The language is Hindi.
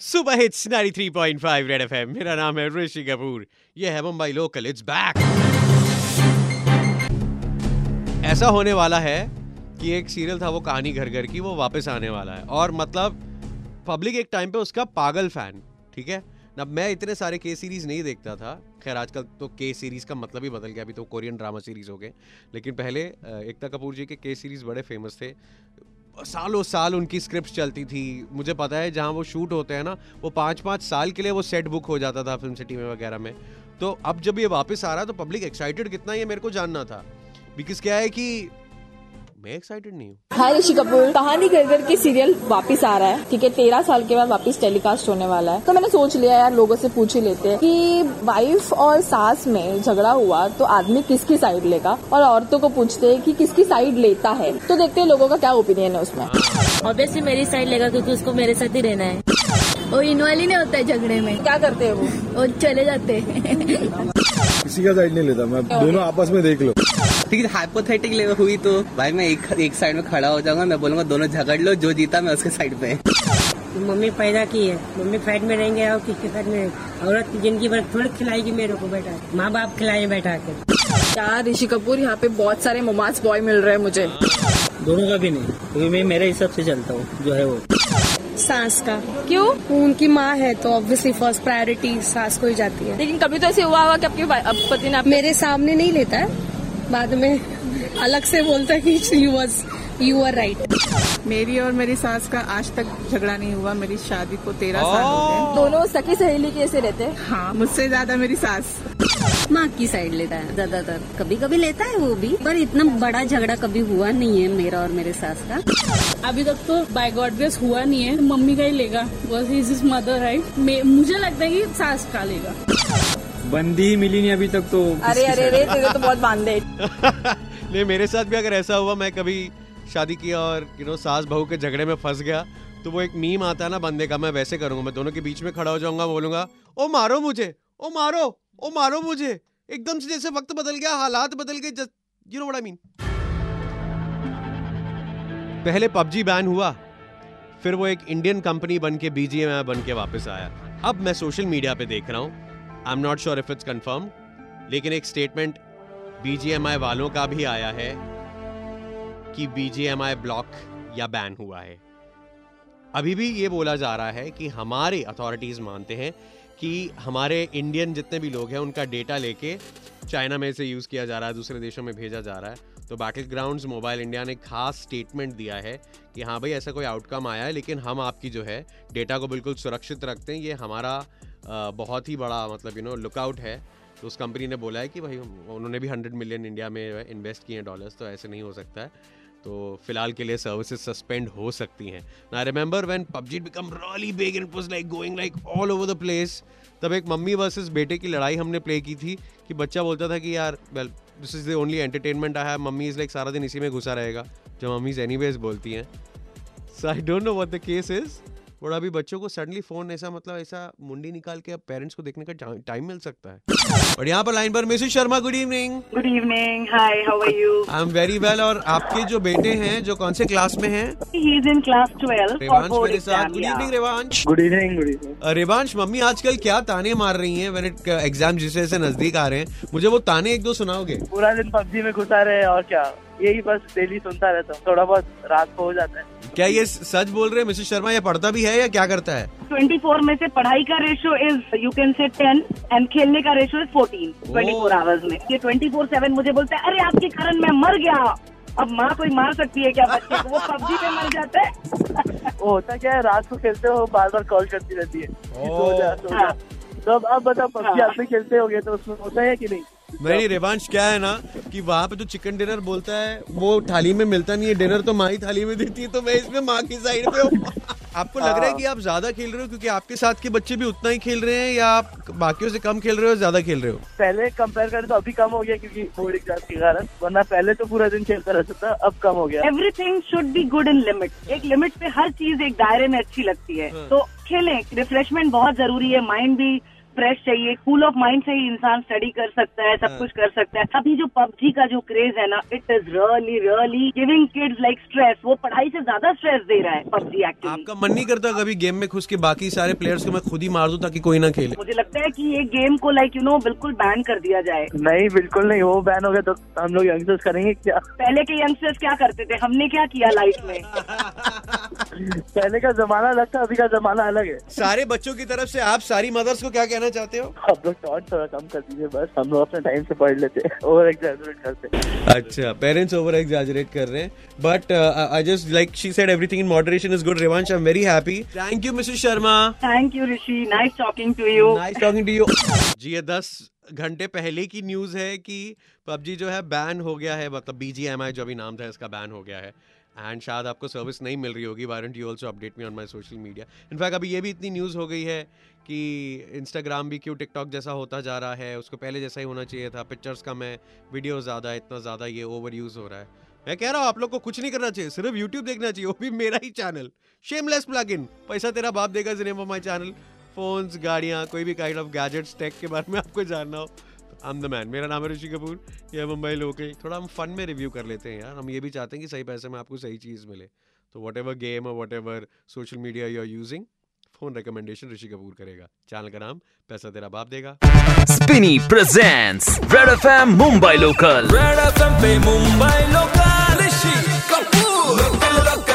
सुपर हिट्स 93.5 रेड एफएम मेरा नाम है ऋषि कपूर। ये है मुंबई लोकल इट्स बैक ऐसा होने वाला है कि एक सीरियल था वो कहानी घर घर की, वो वापस आने वाला है। और मतलब पब्लिक एक टाइम पे उसका पागल फ़ैन ठीक है? अब मैं इतने सारे के सीरीज़ नहीं देखता था। खैर, आजकल तो के सीरीज़ का मतलब ही बदल गया। अभी तो कोरियन ड्रामा सीरीज़ हो गए। लेकिन पहले एकता कपूर जी के के सीरीज़ बड़े फ़ेमस थे। सालों साल उनकी स्क्रिप्ट चलती थी। मुझे पता है जहाँ वो शूट होते हैं ना, वो पाँच पाँच साल के लिए वो सेट बुक हो जाता था फ़िल्म सिटी में वगैरह में। तो अब जब ये वापस आ रहा तो पब्लिक एक्साइटेड कितना ये मेरे को जानना था। बिकॉज़ क्या है कि मैं एक्साइटेड नहीं हूँ। हाय ऋषि कपूर। कहानी घर घर के सीरियल वापस आ रहा है ठीक है? तेरह साल के बाद वापस टेलीकास्ट होने वाला है। तो मैंने सोच लिया यार लोगों से पूछ ही लेते हैं कि वाइफ और सास में झगड़ा हुआ तो आदमी किसकी साइड लेगा? और औरतों को पूछते हैं कि किसकी साइड लेता है? तो देखते हैं लोगों का क्या ओपिनियन है उसमें। ऑब्वियसली मेरी साइड लेगा क्योंकि उसको मेरे साथ ही रहना है। वो इन्वॉल्व ही नहीं होता है झगड़े में। क्या करते हैं वो? वो चले जाते हैं। किसी का साइड नहीं लेता मैं दोनों आपस में देख लो। है हाइपोथेटिक हुई तो भाई मैं एक एक साइड में खड़ा हो जाऊँगा मैं बोलूँगा दोनों झगड़ लो जो जीता मैं उसके साइड पे। मम्मी पैदा की है मम्मी साइड में रहेंगे और किसके साइड में? औरत ज़िंदगी भर थोड़ी खिलाएगी मेरे को बैठा माँ बाप खिलाए बैठा के। क्या ऋषि कपूर यहाँ पे बहुत सारे मोमास बॉय मिल रहे हैं मुझे। दोनों का भी नहीं क्योंकि मैं मेरे हिसाब से चलता हूँ जो है वो। सास का। क्यों? उनकी माँ है तो ऑब्वियसली फ़र्स्ट प्रायोरिटी सास को ही जाती है। लेकिन कभी तो ऐसे हुआ होगा कि आपके पति ने मेरे सामने नहीं लेता है। बाद में अलग से बोलता है कि you was you are right मेरी और मेरी सास का आज तक झगड़ा नहीं हुआ मेरी शादी को तेरह साल हो गए। दोनों सखी सहेली कैसे रहते हैं? हाँ मुझसे ज़्यादा मेरी सास। माँ की साइड लेता है ज़्यादातर। कभी कभी लेता है वो भी पर इतना बड़ा झगड़ा कभी हुआ नहीं है मेरा और मेरे सास का। अभी तक तो बाय गॉड ग्रेस हुआ नहीं है। मम्मी का ही लेगा बस इज़ इज़ मदर राइट मुझे लगता है कि सास का लेगा। बंदी ही मिली नहीं अभी तक तो अरे अरे अरे तेरे तो बहुत बांधे। नहीं मेरे साथ भी अगर ऐसा हुआ मैं कभी शादी किया और यू नो सास बहू के झगड़े में फंस गया तो वो एक मीम आता है ना बंदे का मैं वैसे करूँगा मैं दोनों के बीच में खड़ा हो जाऊँगा बोलूँगा ओ मारो मुझे ओ मारो ओ मारो मुझे। एकदम से जैसे वक्त बदल गया हालात बदल गए you know what I mean पहले पबजी बैन हुआ फिर वो एक इंडियन कंपनी बन के बीजीएमआई बन के वापस आया। अब मैं सोशल मीडिया पे देख रहा हूँ I am not sure if it's confirm लेकिन एक स्टेटमेंट बीजीएमआई वालों का भी आया है कि बीजीएमआई ब्लॉक या बैन हुआ है। अभी भी ये बोला जा रहा है कि हमारे अथॉरिटीज मानते हैं कि हमारे इंडियन जितने भी लोग हैं, उनका डेटा लेके चाइना में से यूज़ किया जा रहा है, दूसरे देशों में भेजा जा रहा है। तो बैटल ग्राउंड्स मोबाइल इंडिया ने खास स्टेटमेंट दिया है कि हाँ भाई ऐसा कोई आउटकम आया है, लेकिन हम आपकी जो है डेटा को बिल्कुल सुरक्षित रखते हैं। ये हमारा बहुत ही बड़ा मतलब यू नो लुकआउट है। तो उस कंपनी ने बोला है कि भाई उन्होंने भी हंड्रेड मिलियन इंडिया में इन्वेस्ट किए हैं डॉलर्स तो ऐसे नहीं हो सकता है। तो फ़िलहाल के लिए सर्विसेज़ सस्पेंड हो सकती हैं। ना remember when PUBG become really big and was like going like all over the place तब एक मम्मी वर्सेस बेटे की लड़ाई हमने प्ले की थी कि बच्चा बोलता था कि, यार well this is the only entertainment I have mummy is like सारा दिन इसी में घुसा रहेगा जो मम्मीज एनीवेज बोलती हैं. So I don't know what the case is और अभी बच्चों को सडनली फ़ोन ऐसा मतलब ऐसा मुंडी निकाल के अब पेरेंट्स को देखने का टाइम मिल सकता है। और यहाँ पर लाइन पर Mrs Sharma good evening good evening hi how are you I am very well और आपके जो बेटे हैं जो कौन से क्लास में हैं? He is in class 12 Revansh मेरे साथ good evening Revansh good evening good evening Revansh mummy आजकल क्या ताने मार रही हैं व्हेन इट एग्ज़ाम जिस से नज़दीक आ रहे हैं? मुझे वो ताने एक दो सुनाओगे? पूरा दिन पबजी में घुसा रहे और क्या? यही बस डेली सुनता रहता हूँ। थोड़ा बहुत रात को हो जाता है। क्या ये सच बोल रहे हैं मिसेस शर्मा? ये पढ़ता भी है या क्या करता है? 24 में से पढ़ाई का रेशियो इज़ यू कैन से 10 एंड खेलने का रेशियो इज़ 14 24 आवर्स में। ये 24 7 मुझे बोलता है अरे आपके कारण मैं मर गया। अब माँ कोई मार सकती है क्या बच्चे को? वो पबजी पे मर जाते हैं? वो होता क्या है रात को खेलते हो बार बार कॉल करती रहती है। सो जा सो जा। तो अब आप बताओ पबजी आप भी खेलते होगे तो उसमें होता है कि नहीं? नहीं रिवांश क्या है ना कि वहाँ पे जो चिकन डिनर बोलता है वो थाली में मिलता नहीं है डिनर तो माँ ही थाली में देती है तो मैं इसमें माँ की साइड पे हूँ। आपको लग रहा है कि आप ज़्यादा खेल रहे हो क्योंकि आपके साथ के बच्चे भी उतना ही खेल रहे हैं या आप बाकियों से कम खेल रहे हो ज़्यादा खेल रहे हो? पहले कंपेयर करें तो अभी कम हो गया क्योंकि बोर्ड एग्ज़ाम के कारण वरना पहले तो पूरा दिन खेलता रहता था अब कम हो गया। Everything should be good in limit एक लिमिट पे हर चीज़ एक दायरे में अच्छी लगती है। तो खेलें रिफ्रेशमेंट बहुत ज़रूरी है माइंड भी फ्रेश चाहिए कूल ऑफ़ माइंड से ही इंसान स्टडी कर सकता है हाँ। सब कुछ कर सकता है। अभी जो पबजी का जो क्रेज है ना it is really really giving kids like stress वो पढ़ाई से ज़्यादा स्ट्रेस दे रहा है पबजी एक्चुअली आपका मन नहीं करता कभी गेम में घुस के बाकी सारे प्लेयर्स को मैं खुद ही मार दूँ ताकि कोई ना खेले? मुझे लगता है की ये गेम को लाइक यू नो बिल्कुल बैन कर दिया जाए। नहीं बिल्कुल नहीं वो बैन हो गया तो हम लोग यंगस्टर्स करेंगे क्या? पहले के यंगस्टर्स क्या करते थे? हमने क्या किया लाइफ में? पहले का जमाना अलग था अभी का जमाना अलग है। सारे बच्चों की तरफ़ से आप सारी मदर्स को क्या कहना चाहते हो? आप लोग टॉट थोड़ा कम कर दीजिए बस हम लोग अपने टाइम से पढ़ लेते ओवर एग्जैजरेट करते अच्छा पेरेंट्स ओवर एग्जैजरेट कर रहे हैं uh, but I just like she said everything in moderation is good Rivansh I am very happy thank you Mrs Sharma thank you Rishi nice talking to you nice talking to you ji ये दस घंटे पहले की न्यूज़ है कि पबजी जो है बैन हो गया है मतलब बीजीएमआई जो अभी नाम था इसका बैन हो गया है। एंड शायद आपको सर्विस नहीं मिल रही होगी warrant you also update me on my social media in fact अभी ये भी इतनी न्यूज़ हो गई है कि इंस्टाग्राम भी क्यों टिकटॉक जैसा होता जा रहा है, उसको पहले जैसा ही होना चाहिए था पिक्चर्स कम है वीडियो ज़्यादा है, इतना ज़्यादा ये ओवर यूज़ हो रहा है। मैं कह रहा हूँ, आप लोग को कुछ नहीं करना चाहिए, सिर्फ़ यूट्यूब देखना चाहिए, वो भी मेरा ही चैनल शेमलेस प्लग इन पैसा तेरा बाप देगा जिन्हें माई चैनल फोन्स गाड़ियाँ, कोई भी काइंड ऑफ़ गैजेट्स टेक के बारे में आपको जानना हो। साथ आम द मैन मेरा नाम है ऋषि कपूर। ये मुंबई लोकल थोड़ा हम फन में रिव्यू कर लेते हैं यार। हम ये भी चाहते हैं कि सही पैसे में आपको सही चीज़ मिले। तो वट एवर गेम और whatever social media you are using phone recommendation Rishi Kapoor करेगा। चैनल का नाम पैसा तेरा बाप देगा। Spinny presents Red FM Mumbai local Red FM पे Mumbai local Rishi Kapoor. Local local